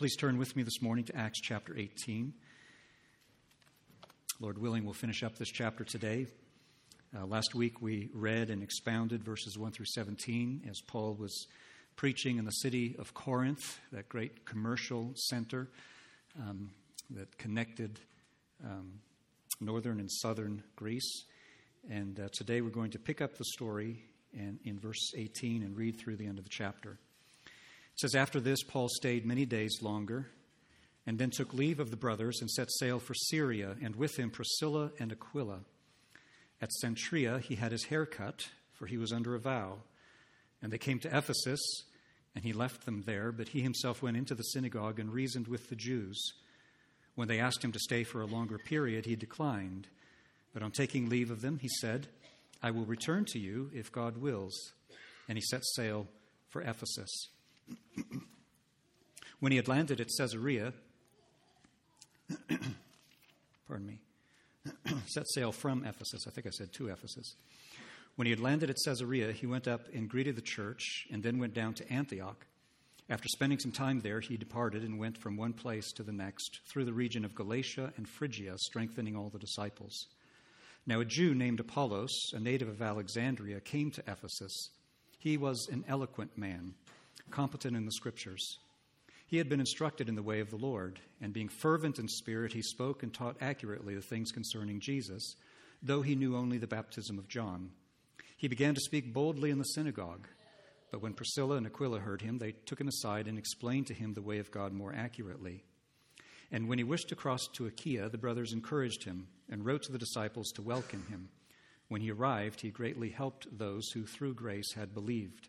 Please turn with me this morning to Acts chapter 18. Lord willing, we'll finish up this chapter today. Uh, last week we read and expounded verses 1 through 17 as Paul was preaching in the city of Corinth, that great commercial center um, that connected um, northern and southern Greece. And uh, today we're going to pick up the story and, in verse 18 and read through the end of the chapter. Says, After this, Paul stayed many days longer and then took leave of the brothers and set sail for Syria, and with him Priscilla and Aquila. At Cenchrea, he had his hair cut, for he was under a vow. And they came to Ephesus, and he left them there, but he himself went into the synagogue and reasoned with the Jews. When they asked him to stay for a longer period, he declined. But on taking leave of them, he said, I will return to you if God wills. And he set sail for Ephesus. When he had landed at Caesarea, pardon me, set sail from Ephesus. I think I said to Ephesus. When he had landed at Caesarea, he went up and greeted the church and then went down to Antioch. After spending some time there, he departed and went from one place to the next through the region of Galatia and Phrygia, strengthening all the disciples. Now, a Jew named Apollos, a native of Alexandria, came to Ephesus. He was an eloquent man, competent in the scriptures. He had been instructed in the way of the Lord, and being fervent in spirit, he spoke and taught accurately the things concerning Jesus, though he knew only the baptism of John. He began to speak boldly in the synagogue. But when Priscilla and Aquila heard him, they took him aside and explained to him the way of God more accurately. And when he wished to cross to Achaia, the brothers encouraged him and wrote to the disciples to welcome him. When he arrived, he greatly helped those who through grace had believed,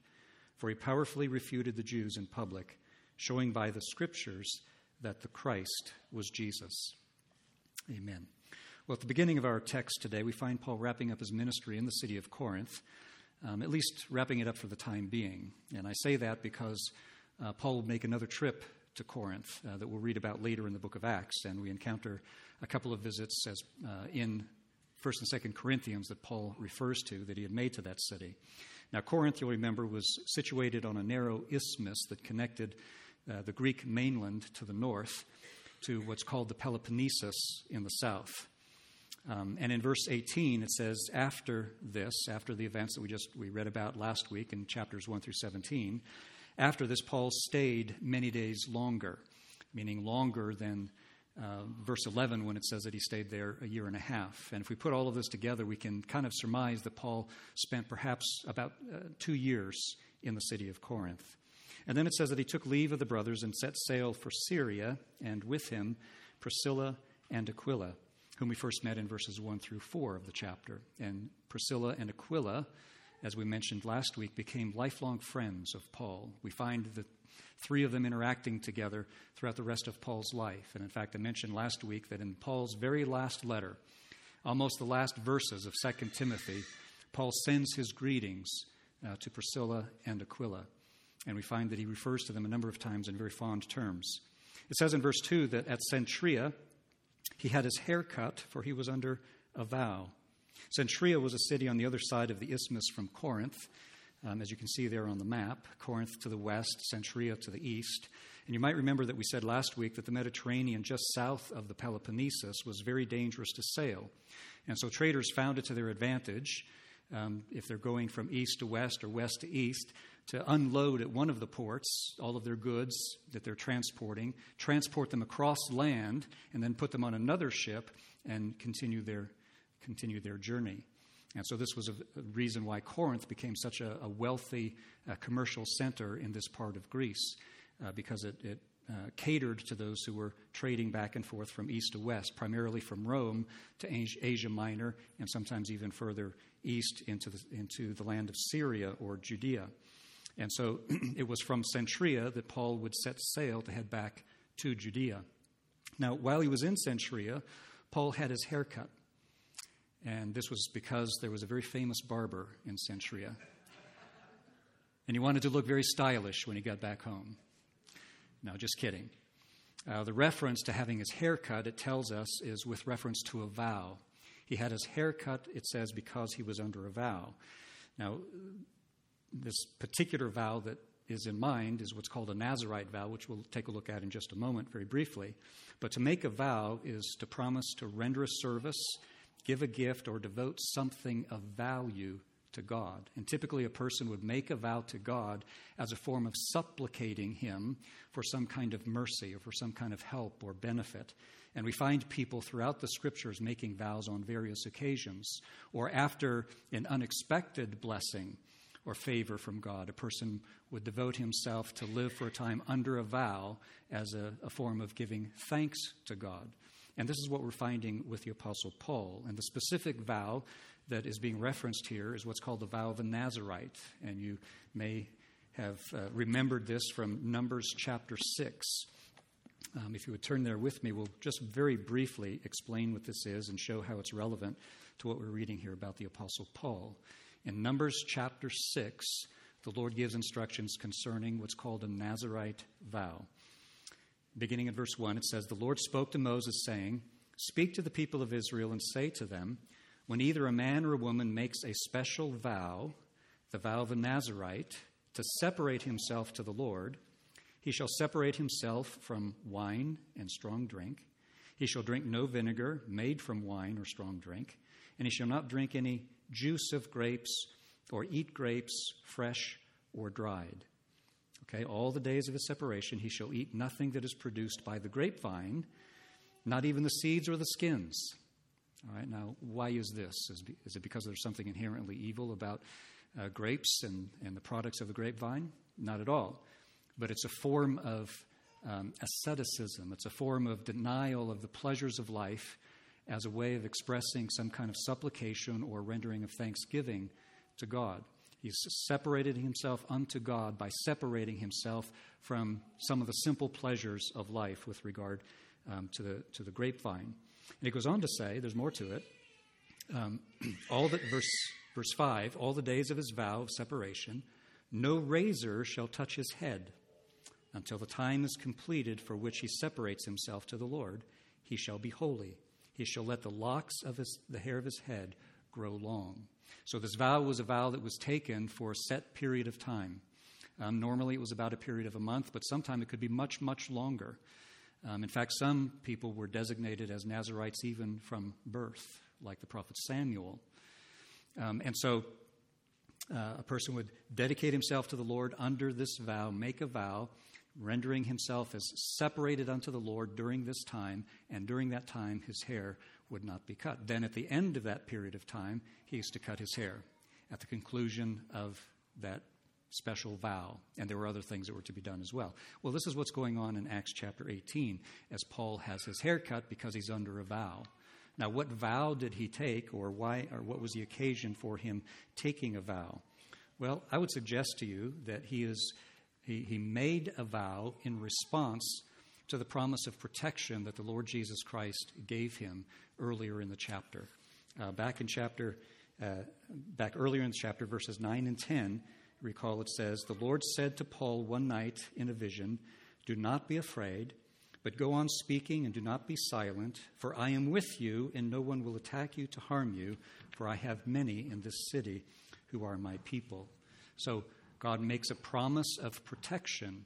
for he powerfully refuted the Jews in public showing by the scriptures that the Christ was Jesus. Amen. Well, at the beginning of our text today, we find Paul wrapping up his ministry in the city of Corinth, um, at least wrapping it up for the time being. And I say that because uh, Paul will make another trip to Corinth uh, that we'll read about later in the book of Acts, and we encounter a couple of visits as uh, in First and Second Corinthians that Paul refers to that he had made to that city. Now, Corinth, you'll remember, was situated on a narrow isthmus that connected uh, the Greek mainland to the north to what's called the Peloponnesus in the south. Um, and in verse 18, it says, after this, after the events that we just we read about last week in chapters 1 through 17, after this, Paul stayed many days longer, meaning longer than uh, verse 11 when it says that he stayed there a year and a half. And if we put all of this together, we can kind of surmise that Paul spent perhaps about uh, two years in the city of Corinth. And then it says that he took leave of the brothers and set sail for Syria, and with him Priscilla and Aquila, whom we first met in verses 1 through 4 of the chapter. And Priscilla and Aquila, as we mentioned last week, became lifelong friends of Paul. We find the three of them interacting together throughout the rest of Paul's life. And in fact, I mentioned last week that in Paul's very last letter, almost the last verses of 2 Timothy, Paul sends his greetings uh, to Priscilla and Aquila and we find that he refers to them a number of times in very fond terms. It says in verse 2 that at Cenchrea he had his hair cut, for he was under a vow. Cenchrea was a city on the other side of the isthmus from Corinth, um, as you can see there on the map Corinth to the west, Cenchrea to the east. And you might remember that we said last week that the Mediterranean just south of the Peloponnesus was very dangerous to sail. And so traders found it to their advantage, um, if they're going from east to west or west to east, to unload at one of the ports all of their goods that they're transporting, transport them across land, and then put them on another ship and continue their, continue their journey. And so, this was a, reason why Corinth became such a, a wealthy uh, commercial center in this part of Greece, uh, because it, it uh, catered to those who were trading back and forth from east to west, primarily from Rome to Asia Minor, and sometimes even further east into the, into the land of Syria or Judea. And so it was from Cenchrea that Paul would set sail to head back to Judea. Now, while he was in Cenchrea, Paul had his hair cut. And this was because there was a very famous barber in Cenchrea. And he wanted to look very stylish when he got back home. No, just kidding. Uh, the reference to having his hair cut, it tells us, is with reference to a vow. He had his hair cut, it says, because he was under a vow. Now, this particular vow that is in mind is what's called a Nazarite vow, which we'll take a look at in just a moment, very briefly. But to make a vow is to promise to render a service, give a gift, or devote something of value to God. And typically, a person would make a vow to God as a form of supplicating Him for some kind of mercy or for some kind of help or benefit. And we find people throughout the scriptures making vows on various occasions, or after an unexpected blessing or favor from God. A person would devote himself to live for a time under a vow as a, a, form of giving thanks to God. And this is what we're finding with the Apostle Paul. And the specific vow that is being referenced here is what's called the vow of a Nazarite. And you may have uh, remembered this from Numbers chapter 6. Um, if you would turn there with me, we'll just very briefly explain what this is and show how it's relevant to what we're reading here about the Apostle Paul. In Numbers chapter 6, the Lord gives instructions concerning what's called a Nazarite vow. Beginning in verse 1, it says, The Lord spoke to Moses, saying, Speak to the people of Israel and say to them, When either a man or a woman makes a special vow, the vow of a Nazarite, to separate himself to the Lord, he shall separate himself from wine and strong drink. He shall drink no vinegar made from wine or strong drink, and he shall not drink any juice of grapes or eat grapes fresh or dried. Okay, all the days of his separation he shall eat nothing that is produced by the grapevine, not even the seeds or the skins. All right, now why is this? Is, it because there's something inherently evil about uh, grapes and, and the products of the grapevine? Not at all but it's a form of um, asceticism. It's a form of denial of the pleasures of life as a way of expressing some kind of supplication or rendering of thanksgiving to God. He's separated himself unto God by separating himself from some of the simple pleasures of life with regard um, to, the, to the grapevine. And he goes on to say, there's more to it. Um, all the, verse, verse 5 all the days of his vow of separation, no razor shall touch his head until the time is completed for which he separates himself to the Lord, he shall be holy. He shall let the locks of his, the hair of his head grow long. So, this vow was a vow that was taken for a set period of time. Um, normally, it was about a period of a month, but sometimes it could be much, much longer. Um, in fact, some people were designated as Nazarites even from birth, like the prophet Samuel. Um, and so, uh, a person would dedicate himself to the Lord under this vow, make a vow, rendering himself as separated unto the Lord during this time, and during that time his hair would not be cut. Then at the end of that period of time, he is to cut his hair at the conclusion of that special vow. And there were other things that were to be done as well. Well, this is what's going on in Acts chapter 18 as Paul has his hair cut because he's under a vow. Now, what vow did he take, or why, or what was the occasion for him taking a vow? Well, I would suggest to you that he is he, he made a vow in response to the promise of protection that the Lord Jesus Christ gave him earlier in the chapter. Uh, back in chapter, uh, back earlier in the chapter, verses 9 and 10, recall it says, The Lord said to Paul one night in a vision, Do not be afraid, but go on speaking and do not be silent, for I am with you, and no one will attack you to harm you, for I have many in this city who are my people. So, God makes a promise of protection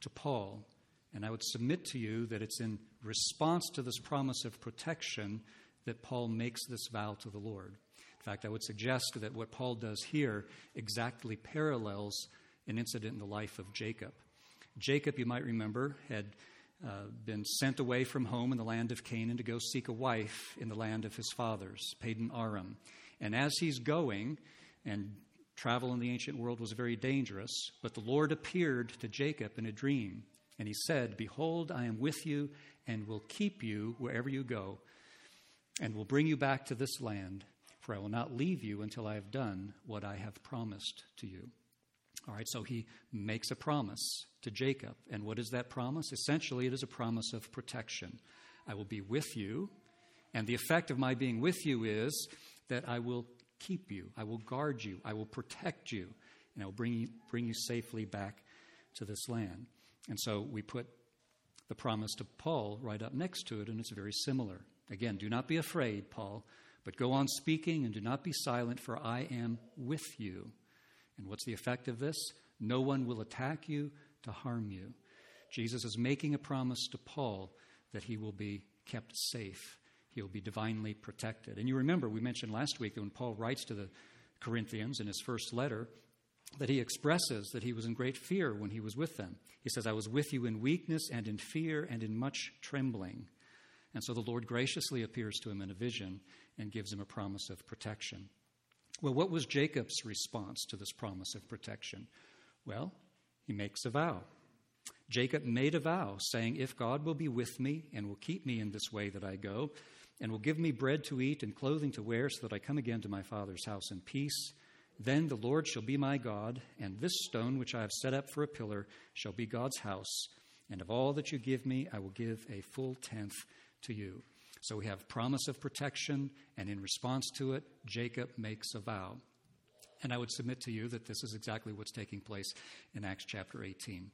to Paul. And I would submit to you that it's in response to this promise of protection that Paul makes this vow to the Lord. In fact, I would suggest that what Paul does here exactly parallels an incident in the life of Jacob. Jacob, you might remember, had uh, been sent away from home in the land of Canaan to go seek a wife in the land of his fathers, Padan Aram. And as he's going, and Travel in the ancient world was very dangerous, but the Lord appeared to Jacob in a dream, and he said, Behold, I am with you and will keep you wherever you go, and will bring you back to this land, for I will not leave you until I have done what I have promised to you. All right, so he makes a promise to Jacob. And what is that promise? Essentially, it is a promise of protection. I will be with you, and the effect of my being with you is that I will keep you, I will guard you, I will protect you, and I will bring you, bring you safely back to this land. And so we put the promise to Paul right up next to it, and it's very similar. Again, do not be afraid, Paul, but go on speaking and do not be silent, for I am with you. And what's the effect of this? No one will attack you to harm you. Jesus is making a promise to Paul that he will be kept safe. He'll be divinely protected. And you remember, we mentioned last week that when Paul writes to the Corinthians in his first letter, that he expresses that he was in great fear when he was with them. He says, I was with you in weakness and in fear and in much trembling. And so the Lord graciously appears to him in a vision and gives him a promise of protection. Well, what was Jacob's response to this promise of protection? Well, he makes a vow. Jacob made a vow, saying, If God will be with me and will keep me in this way that I go, and will give me bread to eat and clothing to wear, so that I come again to my father's house in peace, then the Lord shall be my God, and this stone which I have set up for a pillar shall be God's house. And of all that you give me, I will give a full tenth to you. So we have promise of protection, and in response to it, Jacob makes a vow. And I would submit to you that this is exactly what's taking place in Acts chapter 18.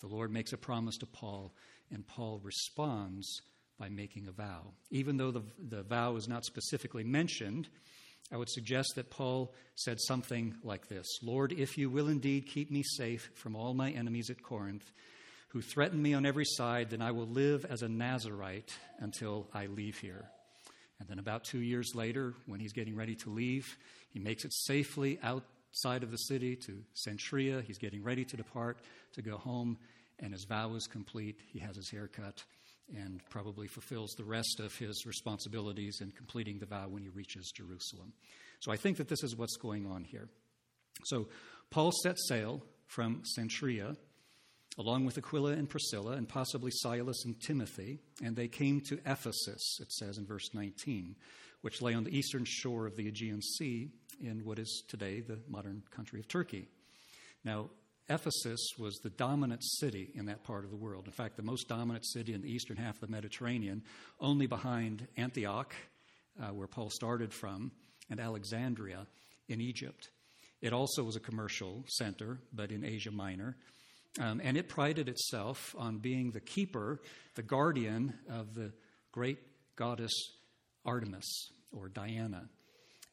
The Lord makes a promise to Paul, and Paul responds by making a vow. Even though the, the vow is not specifically mentioned, I would suggest that Paul said something like this Lord, if you will indeed keep me safe from all my enemies at Corinth, who threaten me on every side, then I will live as a Nazarite until I leave here. And then, about two years later, when he's getting ready to leave, he makes it safely outside of the city to Cenchrea. He's getting ready to depart to go home, and his vow is complete. He has his hair cut and probably fulfills the rest of his responsibilities in completing the vow when he reaches Jerusalem. So I think that this is what's going on here. So Paul sets sail from Cenchrea along with Aquila and Priscilla and possibly Silas and Timothy, and they came to Ephesus, it says in verse 19, which lay on the eastern shore of the Aegean Sea in what is today the modern country of Turkey. Now, Ephesus was the dominant city in that part of the world. In fact, the most dominant city in the eastern half of the Mediterranean, only behind Antioch, uh, where Paul started from, and Alexandria in Egypt. It also was a commercial center, but in Asia Minor. Um, and it prided itself on being the keeper, the guardian of the great goddess Artemis or Diana.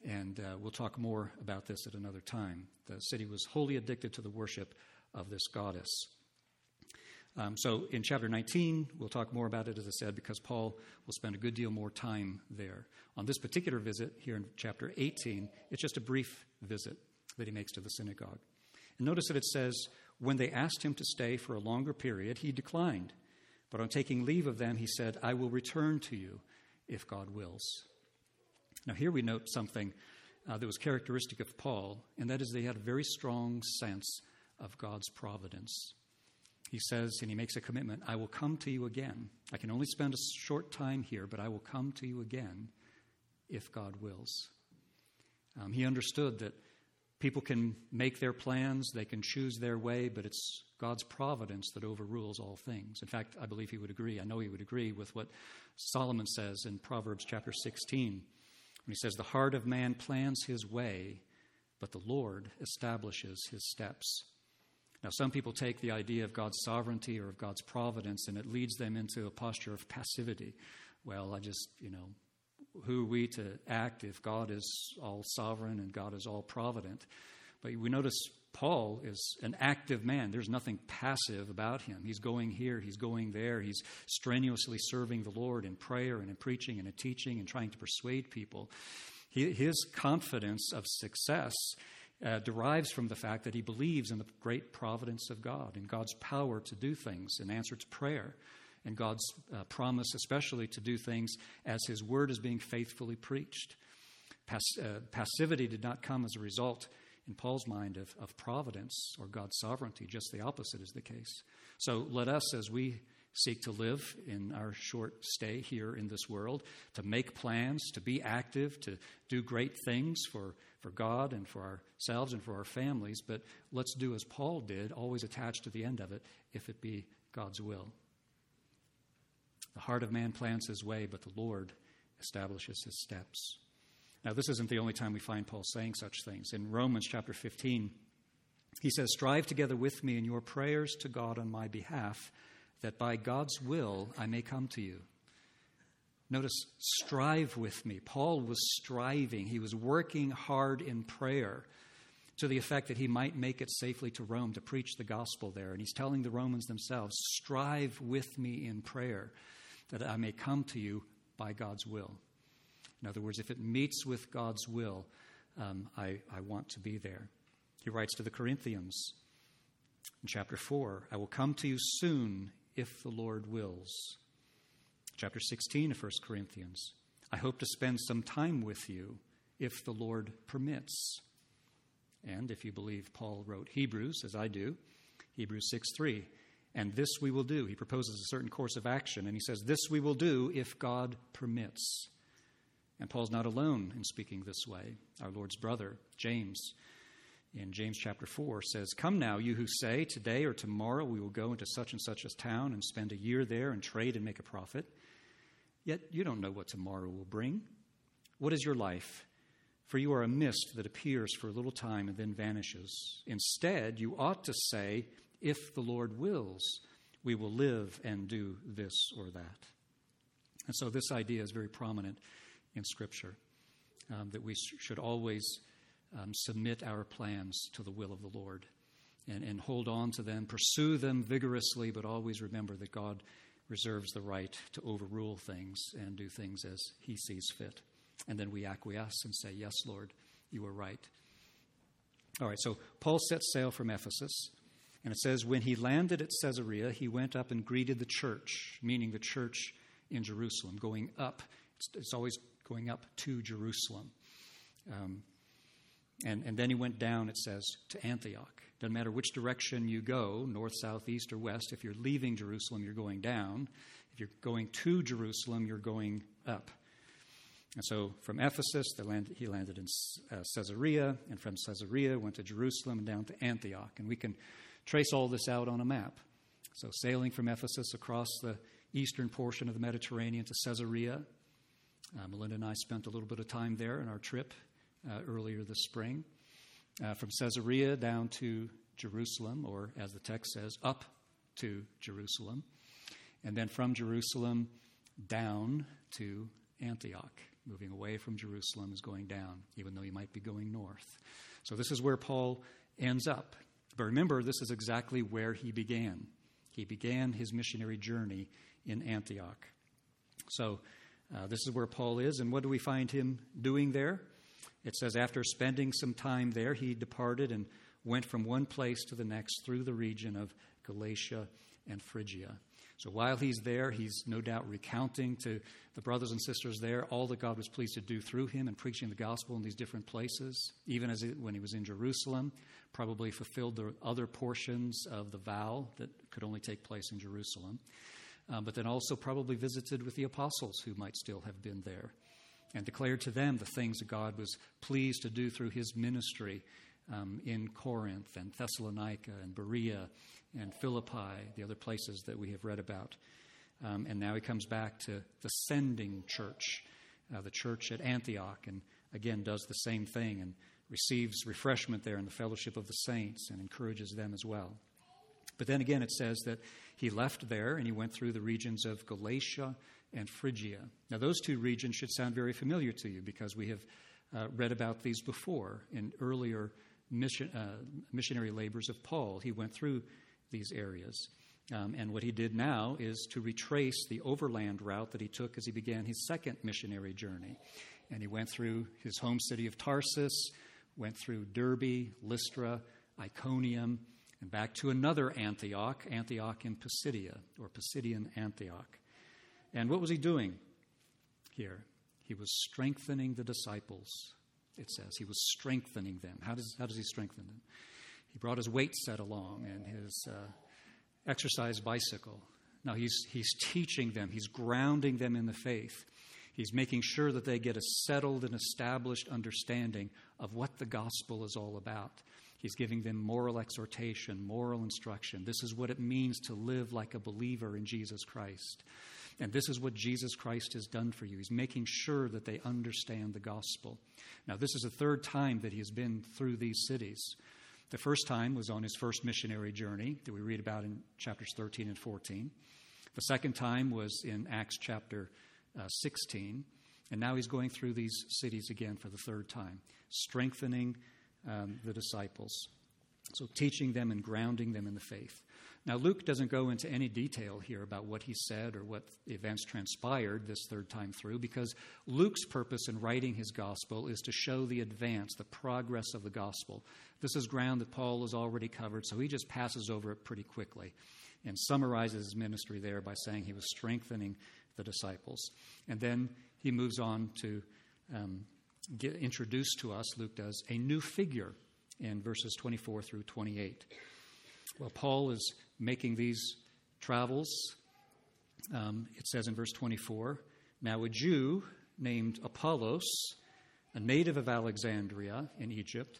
And uh, we'll talk more about this at another time. The city was wholly addicted to the worship of this goddess. Um, so in chapter 19, we'll talk more about it, as I said, because Paul will spend a good deal more time there. On this particular visit here in chapter 18, it's just a brief visit that he makes to the synagogue. And notice that it says, when they asked him to stay for a longer period, he declined. But on taking leave of them, he said, I will return to you if God wills. Now, here we note something uh, that was characteristic of Paul, and that is they had a very strong sense of God's providence. He says, and he makes a commitment I will come to you again. I can only spend a short time here, but I will come to you again if God wills. Um, he understood that people can make their plans, they can choose their way, but it's God's providence that overrules all things. In fact, I believe he would agree. I know he would agree with what Solomon says in Proverbs chapter 16 he says, The heart of man plans his way, but the Lord establishes his steps. Now, some people take the idea of God's sovereignty or of God's providence and it leads them into a posture of passivity. Well, I just, you know, who are we to act if God is all sovereign and God is all provident? But we notice Paul is an active man. There's nothing passive about him. He's going here, he's going there, he's strenuously serving the Lord in prayer and in preaching and in teaching and trying to persuade people. He, his confidence of success uh, derives from the fact that he believes in the great providence of God and God's power to do things in answer to prayer and God's uh, promise, especially to do things as his word is being faithfully preached. Pass, uh, passivity did not come as a result in Paul's mind of, of providence or God's sovereignty. Just the opposite is the case. So let us, as we seek to live in our short stay here in this world, to make plans, to be active, to do great things for, for God and for ourselves and for our families. But let's do as Paul did, always attached to the end of it, if it be God's will. The heart of man plans his way, but the Lord establishes his steps. Now, this isn't the only time we find Paul saying such things. In Romans chapter 15, he says, Strive together with me in your prayers to God on my behalf, that by God's will I may come to you. Notice, strive with me. Paul was striving, he was working hard in prayer to the effect that he might make it safely to Rome to preach the gospel there. And he's telling the Romans themselves, Strive with me in prayer that I may come to you by God's will. In other words, if it meets with God's will, um, I, I want to be there. He writes to the Corinthians in chapter 4 I will come to you soon if the Lord wills. Chapter 16 of 1 Corinthians I hope to spend some time with you if the Lord permits. And if you believe Paul wrote Hebrews, as I do, Hebrews 6 3, and this we will do. He proposes a certain course of action, and he says, This we will do if God permits. And Paul's not alone in speaking this way. Our Lord's brother, James, in James chapter 4, says, Come now, you who say, Today or tomorrow we will go into such and such a town and spend a year there and trade and make a profit. Yet you don't know what tomorrow will bring. What is your life? For you are a mist that appears for a little time and then vanishes. Instead, you ought to say, If the Lord wills, we will live and do this or that. And so this idea is very prominent in Scripture um, that we sh- should always um, submit our plans to the will of the Lord and, and hold on to them, pursue them vigorously, but always remember that God reserves the right to overrule things and do things as He sees fit. And then we acquiesce and say, Yes, Lord, you are right. All right, so Paul sets sail from Ephesus, and it says, When he landed at Caesarea, he went up and greeted the church, meaning the church in Jerusalem, going up. It's, it's always going up to Jerusalem. Um, and, and then he went down, it says, to Antioch. Doesn't matter which direction you go, north, south, east, or west. If you're leaving Jerusalem, you're going down. If you're going to Jerusalem, you're going up. And so from Ephesus, land, he landed in uh, Caesarea, and from Caesarea went to Jerusalem and down to Antioch. And we can trace all this out on a map. So sailing from Ephesus across the eastern portion of the Mediterranean to Caesarea. Uh, Melinda and I spent a little bit of time there in our trip uh, earlier this spring. Uh, from Caesarea down to Jerusalem, or as the text says, up to Jerusalem. And then from Jerusalem down to Antioch. Moving away from Jerusalem is going down, even though you might be going north. So this is where Paul ends up. But remember, this is exactly where he began. He began his missionary journey in Antioch. So uh, this is where Paul is, and what do we find him doing there? It says, after spending some time there, he departed and went from one place to the next through the region of Galatia and Phrygia. So while he's there, he's no doubt recounting to the brothers and sisters there all that God was pleased to do through him and preaching the gospel in these different places. Even as it, when he was in Jerusalem, probably fulfilled the other portions of the vow that could only take place in Jerusalem. Um, but then also probably visited with the apostles who might still have been there and declared to them the things that God was pleased to do through his ministry um, in Corinth and Thessalonica and Berea and Philippi, the other places that we have read about. Um, and now he comes back to the sending church, uh, the church at Antioch, and again does the same thing and receives refreshment there in the fellowship of the saints and encourages them as well. But then again, it says that he left there and he went through the regions of Galatia and Phrygia. Now, those two regions should sound very familiar to you because we have uh, read about these before in earlier mission, uh, missionary labors of Paul. He went through these areas. Um, and what he did now is to retrace the overland route that he took as he began his second missionary journey. And he went through his home city of Tarsus, went through Derbe, Lystra, Iconium, and back to another Antioch, Antioch in Pisidia, or Pisidian Antioch. And what was he doing here? He was strengthening the disciples, it says. He was strengthening them. How does, how does he strengthen them? He brought his weight set along and his uh, exercise bicycle. Now he's, he's teaching them, he's grounding them in the faith. He's making sure that they get a settled and established understanding of what the gospel is all about. He's giving them moral exhortation, moral instruction. This is what it means to live like a believer in Jesus Christ. And this is what Jesus Christ has done for you. He's making sure that they understand the gospel. Now, this is the third time that he has been through these cities. The first time was on his first missionary journey that we read about in chapters 13 and 14. The second time was in Acts chapter uh, 16. And now he's going through these cities again for the third time, strengthening um, the disciples. So, teaching them and grounding them in the faith. Now, Luke doesn't go into any detail here about what he said or what events transpired this third time through, because Luke's purpose in writing his gospel is to show the advance, the progress of the gospel. This is ground that Paul has already covered, so he just passes over it pretty quickly and summarizes his ministry there by saying he was strengthening the disciples. And then he moves on to um, get introduced to us, Luke does, a new figure in verses 24 through 28. Well, Paul is making these travels. Um, it says in verse 24 Now a Jew named Apollos, a native of Alexandria in Egypt,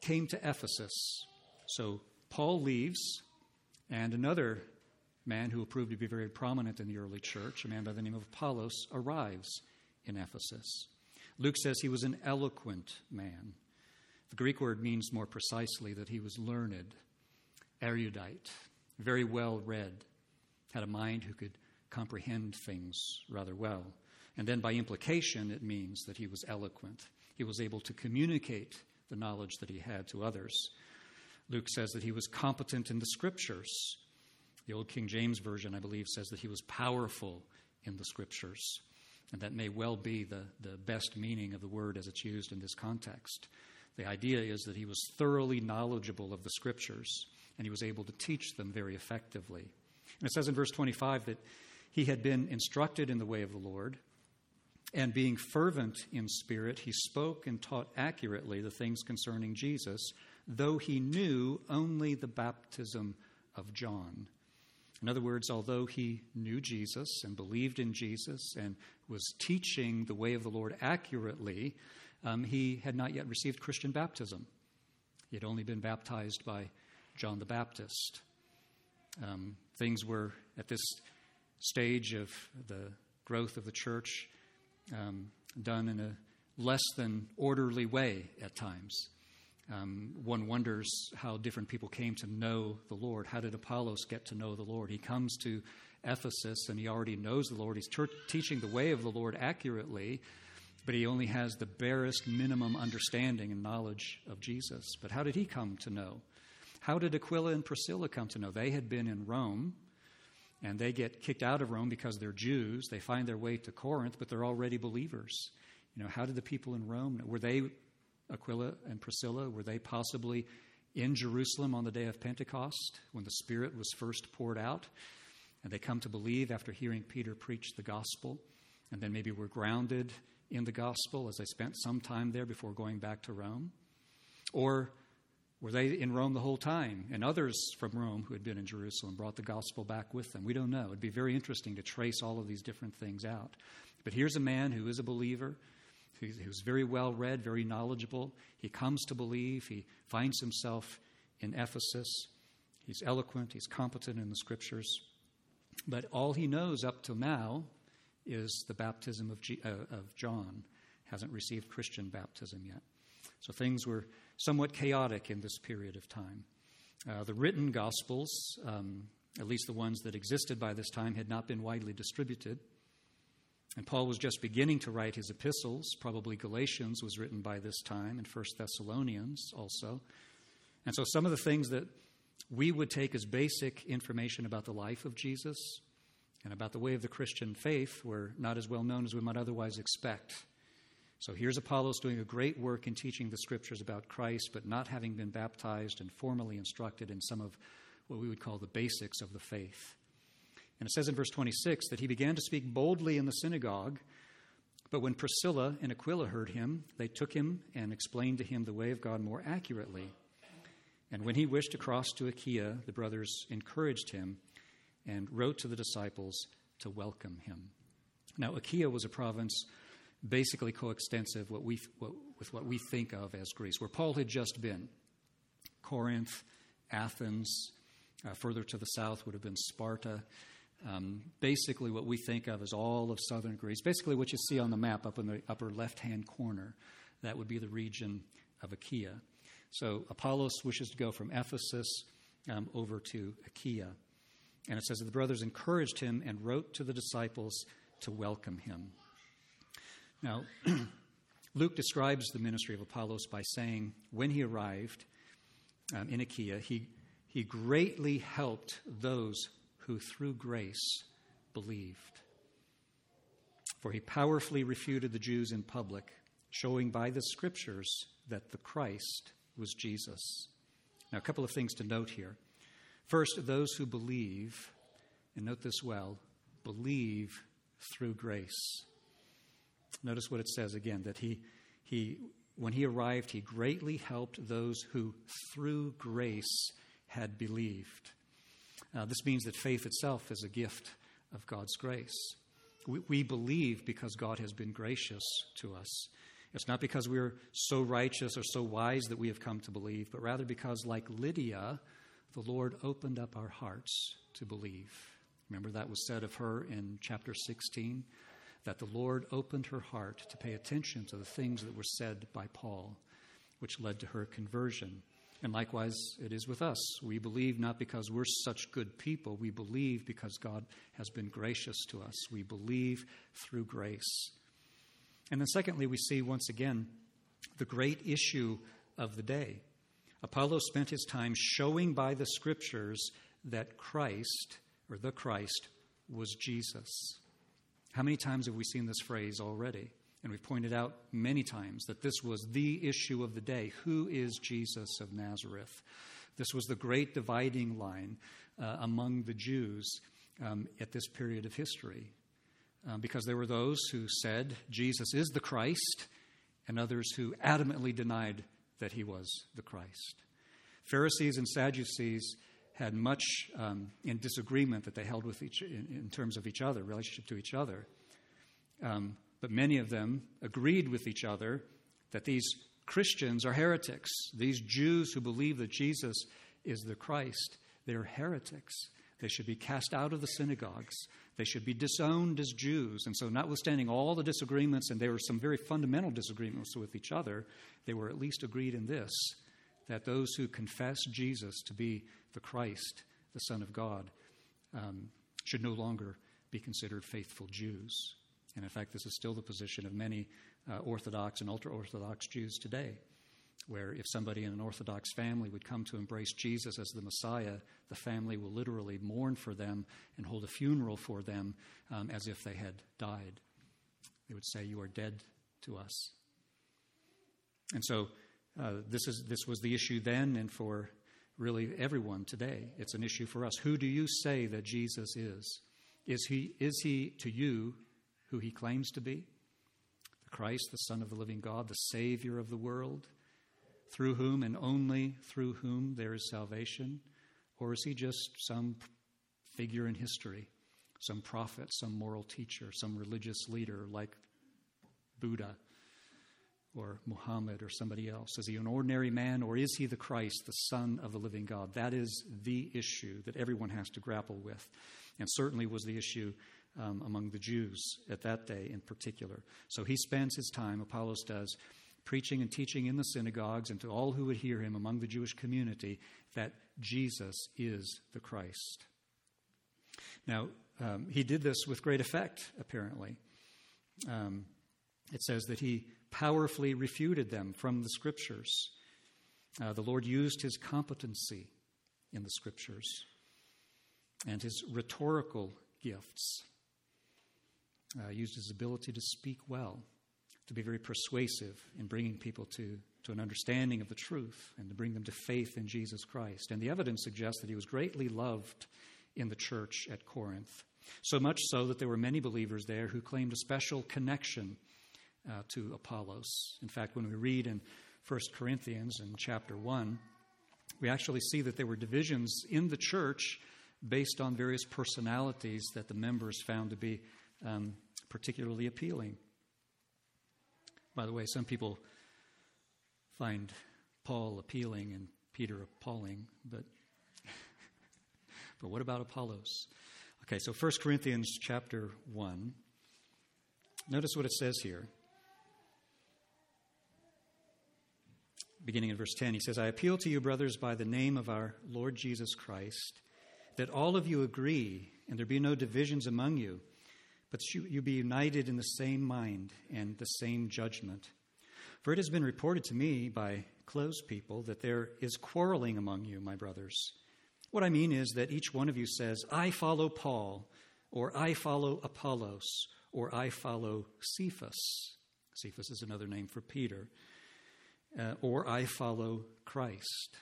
came to Ephesus. So Paul leaves, and another man who proved to be very prominent in the early church, a man by the name of Apollos, arrives in Ephesus. Luke says he was an eloquent man. The Greek word means more precisely that he was learned, erudite, very well read, had a mind who could comprehend things rather well. And then by implication, it means that he was eloquent. He was able to communicate the knowledge that he had to others. Luke says that he was competent in the scriptures. The Old King James Version, I believe, says that he was powerful in the scriptures. And that may well be the, the best meaning of the word as it's used in this context. The idea is that he was thoroughly knowledgeable of the scriptures and he was able to teach them very effectively. And it says in verse 25 that he had been instructed in the way of the Lord, and being fervent in spirit, he spoke and taught accurately the things concerning Jesus, though he knew only the baptism of John. In other words, although he knew Jesus and believed in Jesus and was teaching the way of the Lord accurately, um, he had not yet received Christian baptism. He had only been baptized by John the Baptist. Um, things were at this stage of the growth of the church um, done in a less than orderly way at times. Um, one wonders how different people came to know the Lord. How did Apollos get to know the Lord? He comes to Ephesus and he already knows the Lord. He's ter- teaching the way of the Lord accurately, but he only has the barest minimum understanding and knowledge of Jesus. But how did he come to know? How did Aquila and Priscilla come to know? They had been in Rome, and they get kicked out of Rome because they're Jews. They find their way to Corinth, but they're already believers. You know, how did the people in Rome, were they, Aquila and Priscilla, were they possibly in Jerusalem on the day of Pentecost when the Spirit was first poured out? And they come to believe after hearing Peter preach the gospel, and then maybe were grounded in the gospel as they spent some time there before going back to Rome? Or were they in Rome the whole time? And others from Rome who had been in Jerusalem brought the gospel back with them. We don't know. It'd be very interesting to trace all of these different things out. But here's a man who is a believer, who's very well read, very knowledgeable. He comes to believe. He finds himself in Ephesus. He's eloquent, he's competent in the scriptures. But all he knows up till now is the baptism of, G- uh, of John. Hasn't received Christian baptism yet. So things were somewhat chaotic in this period of time. Uh, the written Gospels, um, at least the ones that existed by this time, had not been widely distributed. And Paul was just beginning to write his epistles. Probably Galatians was written by this time, and First Thessalonians also. And so some of the things that we would take as basic information about the life of Jesus and about the way of the Christian faith were not as well known as we might otherwise expect. So here's Apollos doing a great work in teaching the scriptures about Christ, but not having been baptized and formally instructed in some of what we would call the basics of the faith. And it says in verse 26 that he began to speak boldly in the synagogue, but when Priscilla and Aquila heard him, they took him and explained to him the way of God more accurately. And when he wished to cross to Achaia, the brothers encouraged him and wrote to the disciples to welcome him. Now, Achaia was a province basically coextensive what we, what, with what we think of as Greece, where Paul had just been. Corinth, Athens, uh, further to the south would have been Sparta. Um, basically, what we think of as all of southern Greece, basically what you see on the map up in the upper left hand corner, that would be the region of Achaia. So Apollos wishes to go from Ephesus um, over to Achaia. And it says that the brothers encouraged him and wrote to the disciples to welcome him. Now, Luke describes the ministry of Apollos by saying, when he arrived um, in Achaia, he, he greatly helped those who through grace believed. For he powerfully refuted the Jews in public, showing by the scriptures that the Christ was Jesus. Now, a couple of things to note here. First, those who believe, and note this well, believe through grace. Notice what it says again that he, he, when he arrived, he greatly helped those who through grace had believed. Uh, this means that faith itself is a gift of God's grace. We, we believe because God has been gracious to us. It's not because we're so righteous or so wise that we have come to believe, but rather because, like Lydia, the Lord opened up our hearts to believe. Remember that was said of her in chapter 16? That the Lord opened her heart to pay attention to the things that were said by Paul, which led to her conversion. And likewise, it is with us. We believe not because we're such good people, we believe because God has been gracious to us. We believe through grace. And then, secondly, we see once again the great issue of the day. Apollos spent his time showing by the scriptures that Christ, or the Christ, was Jesus. How many times have we seen this phrase already? And we've pointed out many times that this was the issue of the day. Who is Jesus of Nazareth? This was the great dividing line uh, among the Jews um, at this period of history. Um, because there were those who said Jesus is the Christ, and others who adamantly denied that he was the Christ. Pharisees and Sadducees had much um, in disagreement that they held with each in, in, terms of each other, relationship to each other. Um, but many of them agreed with each other that these Christians are heretics. These Jews who believe that Jesus is the Christ, they're heretics. They should be cast out of the synagogues. They should be disowned as Jews. And so, notwithstanding all the disagreements, and there were some very fundamental disagreements with each other, they were at least agreed in this that those who confess Jesus to be the Christ, the Son of God, um, should no longer be considered faithful Jews. And in fact, this is still the position of many uh, Orthodox and ultra Orthodox Jews today where if somebody in an Orthodox family would come to embrace Jesus as the Messiah, the family will literally mourn for them and hold a funeral for them um, as if they had died. They would say, You are dead to us. And so uh, this, is, this was the issue then and for really everyone today. It's an issue for us. Who do you say that Jesus is? Is he, is he to you who he claims to be? The Christ, the Son of the living God, the Savior of the world? through whom and only through whom there is salvation? Or is he just some figure in history, some prophet, some moral teacher, some religious leader like Buddha or Muhammad or somebody else? Is he an ordinary man or is he the Christ, the Son of the living God? That is the issue that everyone has to grapple with, and certainly was the issue. Um, among the Jews at that day in particular. So he spends his time, Apollos does, preaching and teaching in the synagogues and to all who would hear him among the Jewish community that Jesus is the Christ. Now, um, he did this with great effect, apparently. Um, it says that he powerfully refuted them from the scriptures. Uh, the Lord used his competency in the scriptures and his rhetorical gifts, uh, used his ability to speak well to be very persuasive in bringing people to, to an understanding of the truth and to bring them to faith in Jesus Christ. And the evidence suggests that he was greatly loved in the church at Corinth, so much so that there were many believers there who claimed a special connection uh, to Apollos. In fact, when we read in 1 Corinthians in chapter 1, we actually see that there were divisions in the church based on various personalities that the members found to be um, particularly appealing. By the way, some people find Paul appealing and Peter appalling, but but what about Apollos? Okay, so 1 Corinthians chapter 1. Notice what it says here. Beginning in verse 10, he says, I appeal to you, brothers, by the name of our Lord Jesus Christ, that all of you agree and there be no divisions among you but you, be united in the same mind and the same judgment. For it has been reported to me by Chloe's people that there is quarreling among you, my brothers. What I mean is that each one of you says, I follow Paul, or I follow Apollos, or I follow Cephas. Cephas is another name for Peter. Uh, or I follow Christ.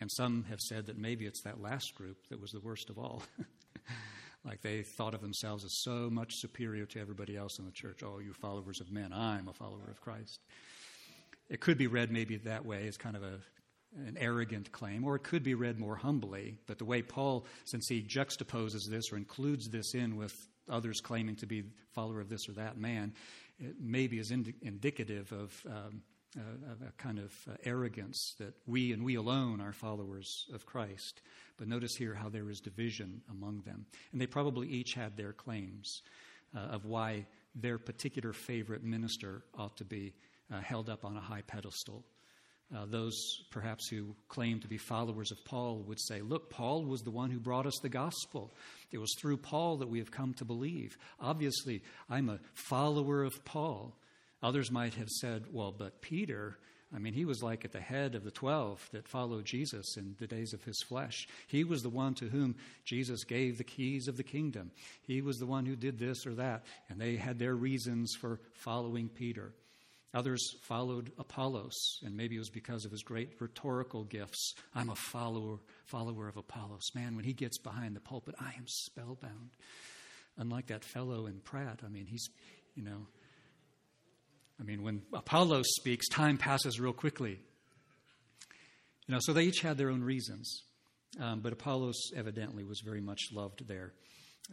And some have said that maybe it's that last group that was the worst of all. like they thought of themselves as so much superior to everybody else in the church. Oh, you followers of men, I'm a follower of Christ. It could be read maybe that way as kind of a, an arrogant claim, or it could be read more humbly. But the way Paul, since he juxtaposes this or includes this in with others claiming to be follower of this or that man, it maybe is indi- indicative of um, uh, of a kind of uh, arrogance that we and we alone are followers of Christ. But notice here how there is division among them. And they probably each had their claims uh, of why their particular favorite minister ought to be uh, held up on a high pedestal. Uh, those perhaps who claim to be followers of Paul would say, Look, Paul was the one who brought us the gospel. It was through Paul that we have come to believe. Obviously, I'm a follower of Paul. Others might have said, Well, but Peter, I mean, he was like at the head of the 12 that followed Jesus in the days of his flesh. He was the one to whom Jesus gave the keys of the kingdom. He was the one who did this or that, and they had their reasons for following Peter. Others followed Apollos, and maybe it was because of his great rhetorical gifts. I'm a follower, follower of Apollos. Man, when he gets behind the pulpit, I am spellbound. Unlike that fellow in Pratt, I mean, he's, you know, I mean, when Apollos speaks, time passes real quickly. You know, so they each had their own reasons. Um, but Apollos evidently was very much loved there,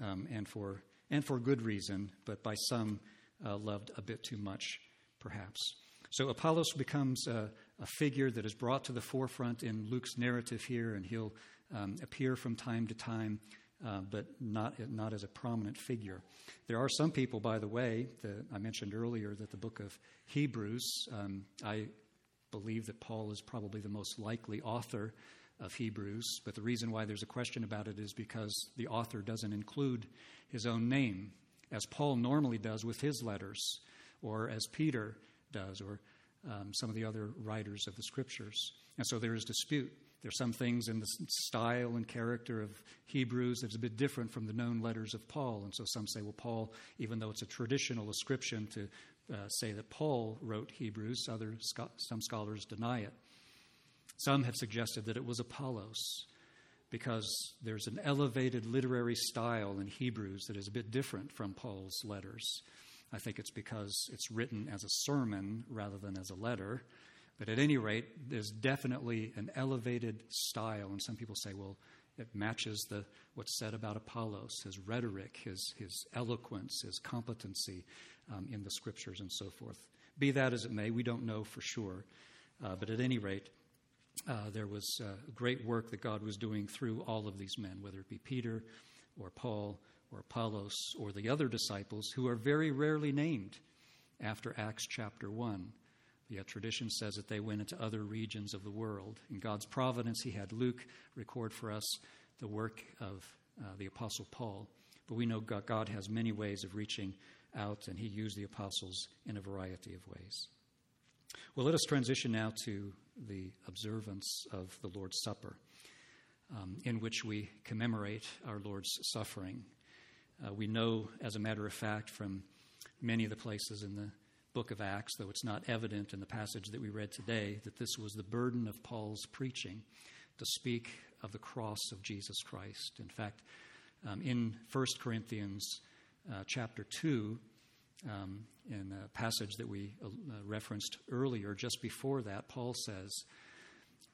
um, and for and for good reason, but by some uh, loved a bit too much perhaps. So Apollos becomes a, a, figure that is brought to the forefront in Luke's narrative here, and he'll um, appear from time to time, uh, but not, not as a prominent figure. There are some people, by the way, that I mentioned earlier that the book of Hebrews, um, I believe that Paul is probably the most likely author of Hebrews, but the reason why there's a question about it is because the author doesn't include his own name, as Paul normally does with his letters or as Peter does, or um, some of the other writers of the scriptures. And so there is dispute. There's some things in the style and character of Hebrews that's a bit different from the known letters of Paul. And so some say, well, Paul, even though it's a traditional ascription to uh, say that Paul wrote Hebrews, other some scholars deny it. Some have suggested that it was Apollos because there's an elevated literary style in Hebrews that is a bit different from Paul's letters. I think it's because it's written as a sermon rather than as a letter. But at any rate, there's definitely an elevated style. And some people say, well, it matches the, what's said about Apollos, his rhetoric, his, his eloquence, his competency um, in the scriptures, and so forth. Be that as it may, we don't know for sure. Uh, but at any rate, uh, there was uh, great work that God was doing through all of these men, whether it be Peter or Paul or Apollos or the other disciples who are very rarely named after Acts chapter 1. Yet tradition says that they went into other regions of the world. In God's providence, He had Luke record for us the work of uh, the Apostle Paul. But we know God, God has many ways of reaching out, and He used the apostles in a variety of ways. Well, let us transition now to the observance of the Lord's Supper, um, in which we commemorate our Lord's suffering uh, we know, as a matter of fact, from many of the places in the book of Acts, though it's not evident in the passage that we read today, that this was the burden of Paul's preaching to speak of the cross of Jesus Christ. In fact, um, in 1 Corinthians uh, chapter 2, um, in a passage that we uh, referenced earlier, just before that, Paul says,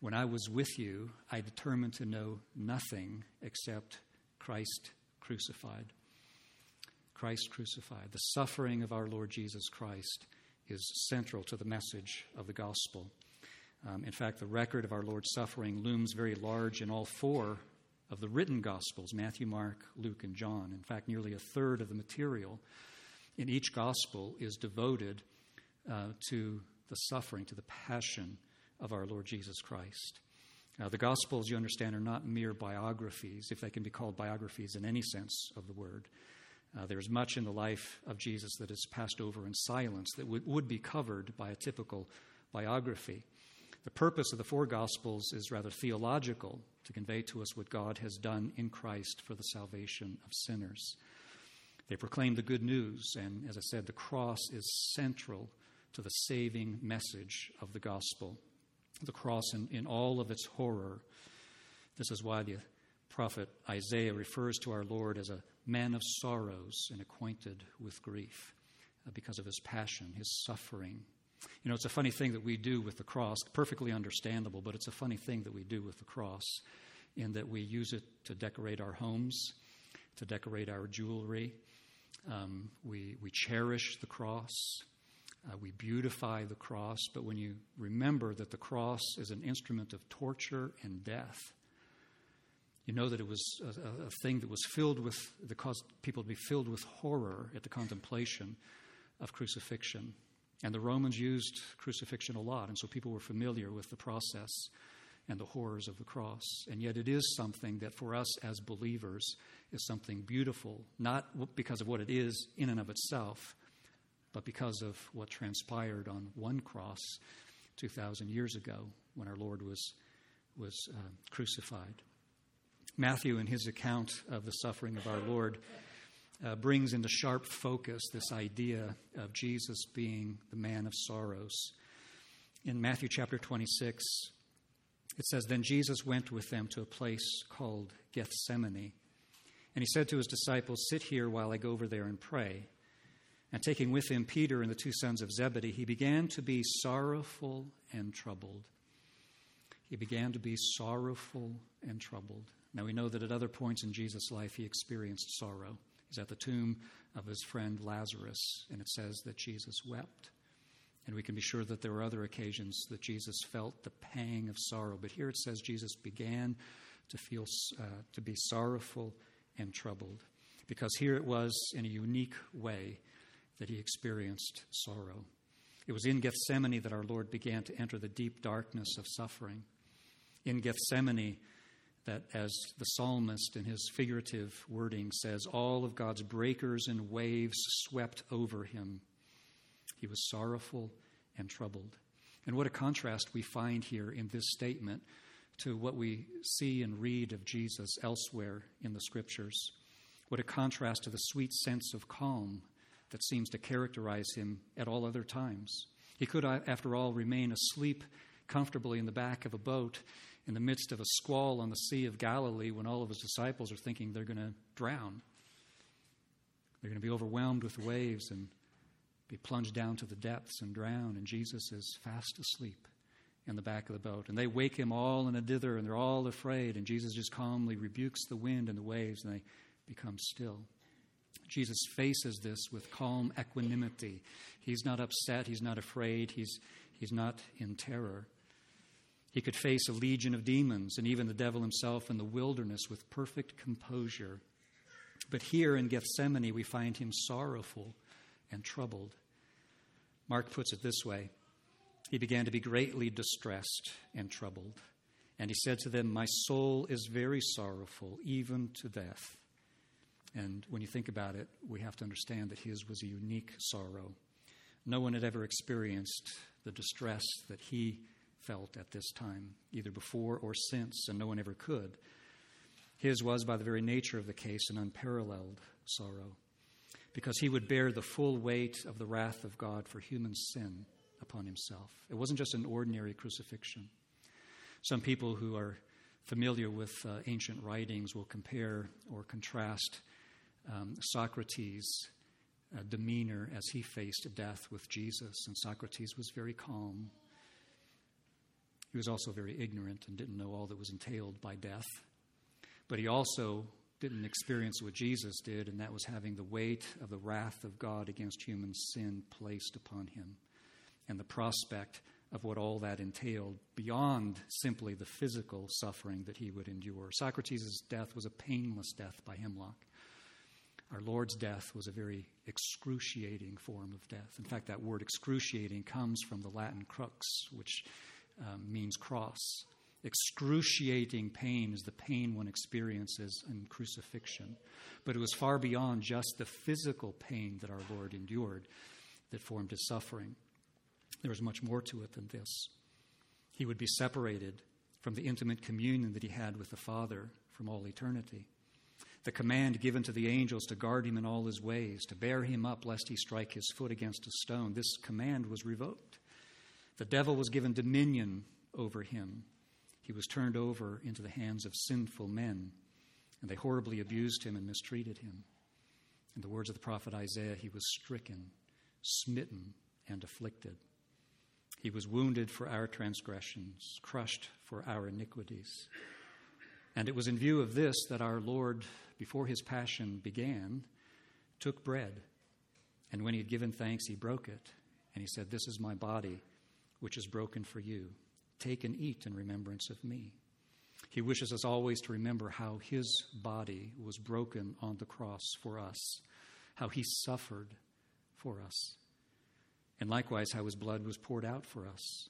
When I was with you, I determined to know nothing except Christ crucified. Christ crucified. The suffering of our Lord Jesus Christ is central to the message of the gospel. Um, in fact, the record of our Lord's suffering looms very large in all four of the written gospels Matthew, Mark, Luke, and John. In fact, nearly a third of the material in each gospel is devoted uh, to the suffering, to the passion of our Lord Jesus Christ. Now, the Gospels, you understand, are not mere biographies, if they can be called biographies in any sense of the word. Uh, there's much in the life of Jesus that is passed over in silence that would, would be covered by a typical biography. The purpose of the four Gospels is rather theological to convey to us what God has done in Christ for the salvation of sinners. They proclaim the good news, and as I said, the cross is central to the saving message of the gospel. The cross in, in all of its horror. This is why the prophet Isaiah refers to our Lord as a man of sorrows and acquainted with grief uh, because of his passion, his suffering. You know, it's a funny thing that we do with the cross, perfectly understandable, but it's a funny thing that we do with the cross in that we use it to decorate our homes, to decorate our jewelry. Um, we, we cherish the cross. Uh, we beautify the cross, but when you remember that the cross is an instrument of torture and death, you know that it was a, a thing that was filled with, that caused people to be filled with horror at the contemplation of crucifixion. And the Romans used crucifixion a lot, and so people were familiar with the process and the horrors of the cross. And yet, it is something that for us as believers is something beautiful, not because of what it is in and of itself, but because of what transpired on one cross 2,000 years ago when our Lord was, was uh, crucified. Matthew, in his account of the suffering of our Lord, uh, brings into sharp focus this idea of Jesus being the man of sorrows. In Matthew chapter 26, it says, Then Jesus went with them to a place called Gethsemane. And he said to his disciples, Sit here while I go over there and pray. And taking with him Peter and the two sons of Zebedee, he began to be sorrowful and troubled. He began to be sorrowful and troubled. Now we know that at other points in Jesus' life he experienced sorrow. He's at the tomb of his friend Lazarus, and it says that Jesus wept. And we can be sure that there were other occasions that Jesus felt the pang of sorrow. But here it says Jesus began to feel uh, to be sorrowful and troubled, because here it was in a unique way that he experienced sorrow. It was in Gethsemane that our Lord began to enter the deep darkness of suffering. In Gethsemane, that as the psalmist in his figurative wording says, all of God's breakers and waves swept over him. He was sorrowful and troubled. And what a contrast we find here in this statement to what we see and read of Jesus elsewhere in the scriptures. What a contrast to the sweet sense of calm that seems to characterize him at all other times. He could, uh, after all, remain asleep comfortably in the back of a boat in the midst of a squall on the Sea of Galilee when all of his disciples are thinking they're going to drown. They're going to be overwhelmed with waves and be plunged down to the depths and drown, and Jesus is fast asleep in the back of the boat. And they wake him all in a dither, and they're all afraid, and Jesus just calmly rebukes the wind and the waves, and they become still. Jesus faces this with calm equanimity. He's not upset, he's not afraid, he's, he's not in terror. He could face a legion of demons and even the devil himself in the wilderness with perfect composure. But here in Gethsemane, we find him sorrowful and troubled. Mark puts it this way He began to be greatly distressed and troubled. And he said to them, My soul is very sorrowful, even to death. And when you think about it, we have to understand that his was a unique sorrow. No one had ever experienced the distress that he felt at this time, either before or since, and no one ever could. His was, by the very nature of the case, an unparalleled sorrow, because he would bear the full weight of the wrath of God for human sin upon himself. It wasn't just an ordinary crucifixion. Some people who are familiar with uh, ancient writings will compare or contrast um, Socrates' uh, demeanor as he faced death with Jesus, and Socrates was very calm he was also very ignorant and didn't know all that was entailed by death. But he also didn't experience what Jesus did, and that was having the weight of the wrath of God against human sin placed upon him, and the prospect of what all that entailed beyond simply the physical suffering that he would endure. Socrates' death was a painless death by hemlock. Our Lord's death was a very excruciating form of death. In fact, that word excruciating comes from the Latin crux, which um, means cross. excruciating pain is the pain one experiences in crucifixion. But it was far beyond just the physical pain that our Lord endured that formed his suffering. There was much more to it than this. He would be separated from the intimate communion that he had with the Father from all eternity. The command given to the angels to guard him in all his ways, to bear him up lest he strike his foot against a stone, this command was revoked. The devil was given dominion over him. He was turned over into the hands of sinful men, and they horribly abused him and mistreated him. In the words of the prophet Isaiah, he was stricken, smitten, and afflicted. He was wounded for our transgressions, crushed for our iniquities. And it was in view of this that our Lord, before his passion began, took bread. And when he had given thanks, he broke it. And he said, This is my body, which is broken for you. Take and eat in remembrance of me. He wishes us always to remember how his body was broken on the cross for us, how he suffered for us, and likewise how his blood was poured out for us.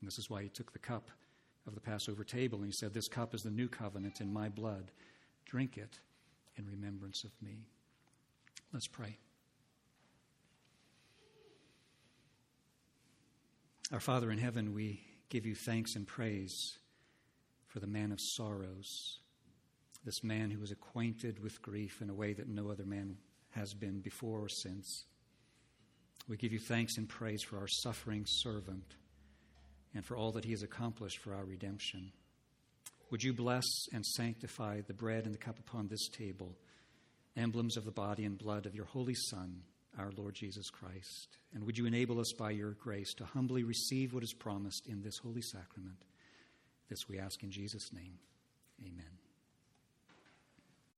And this is why he took the cup of the Passover table and he said, This cup is the new covenant in my blood. Drink it in remembrance of me. Let's pray. Our Father in heaven, we give you thanks and praise for the man of sorrows, this man who was acquainted with grief in a way that no other man has been before or since. We give you thanks and praise for our suffering servant and for all that he has accomplished for our redemption. Would you bless and sanctify the bread and the cup upon this table, emblems of the body and blood of your Holy Son, our Lord Jesus Christ? And would you enable us by your grace to humbly receive what is promised in this holy sacrament? This we ask in Jesus' name. Amen.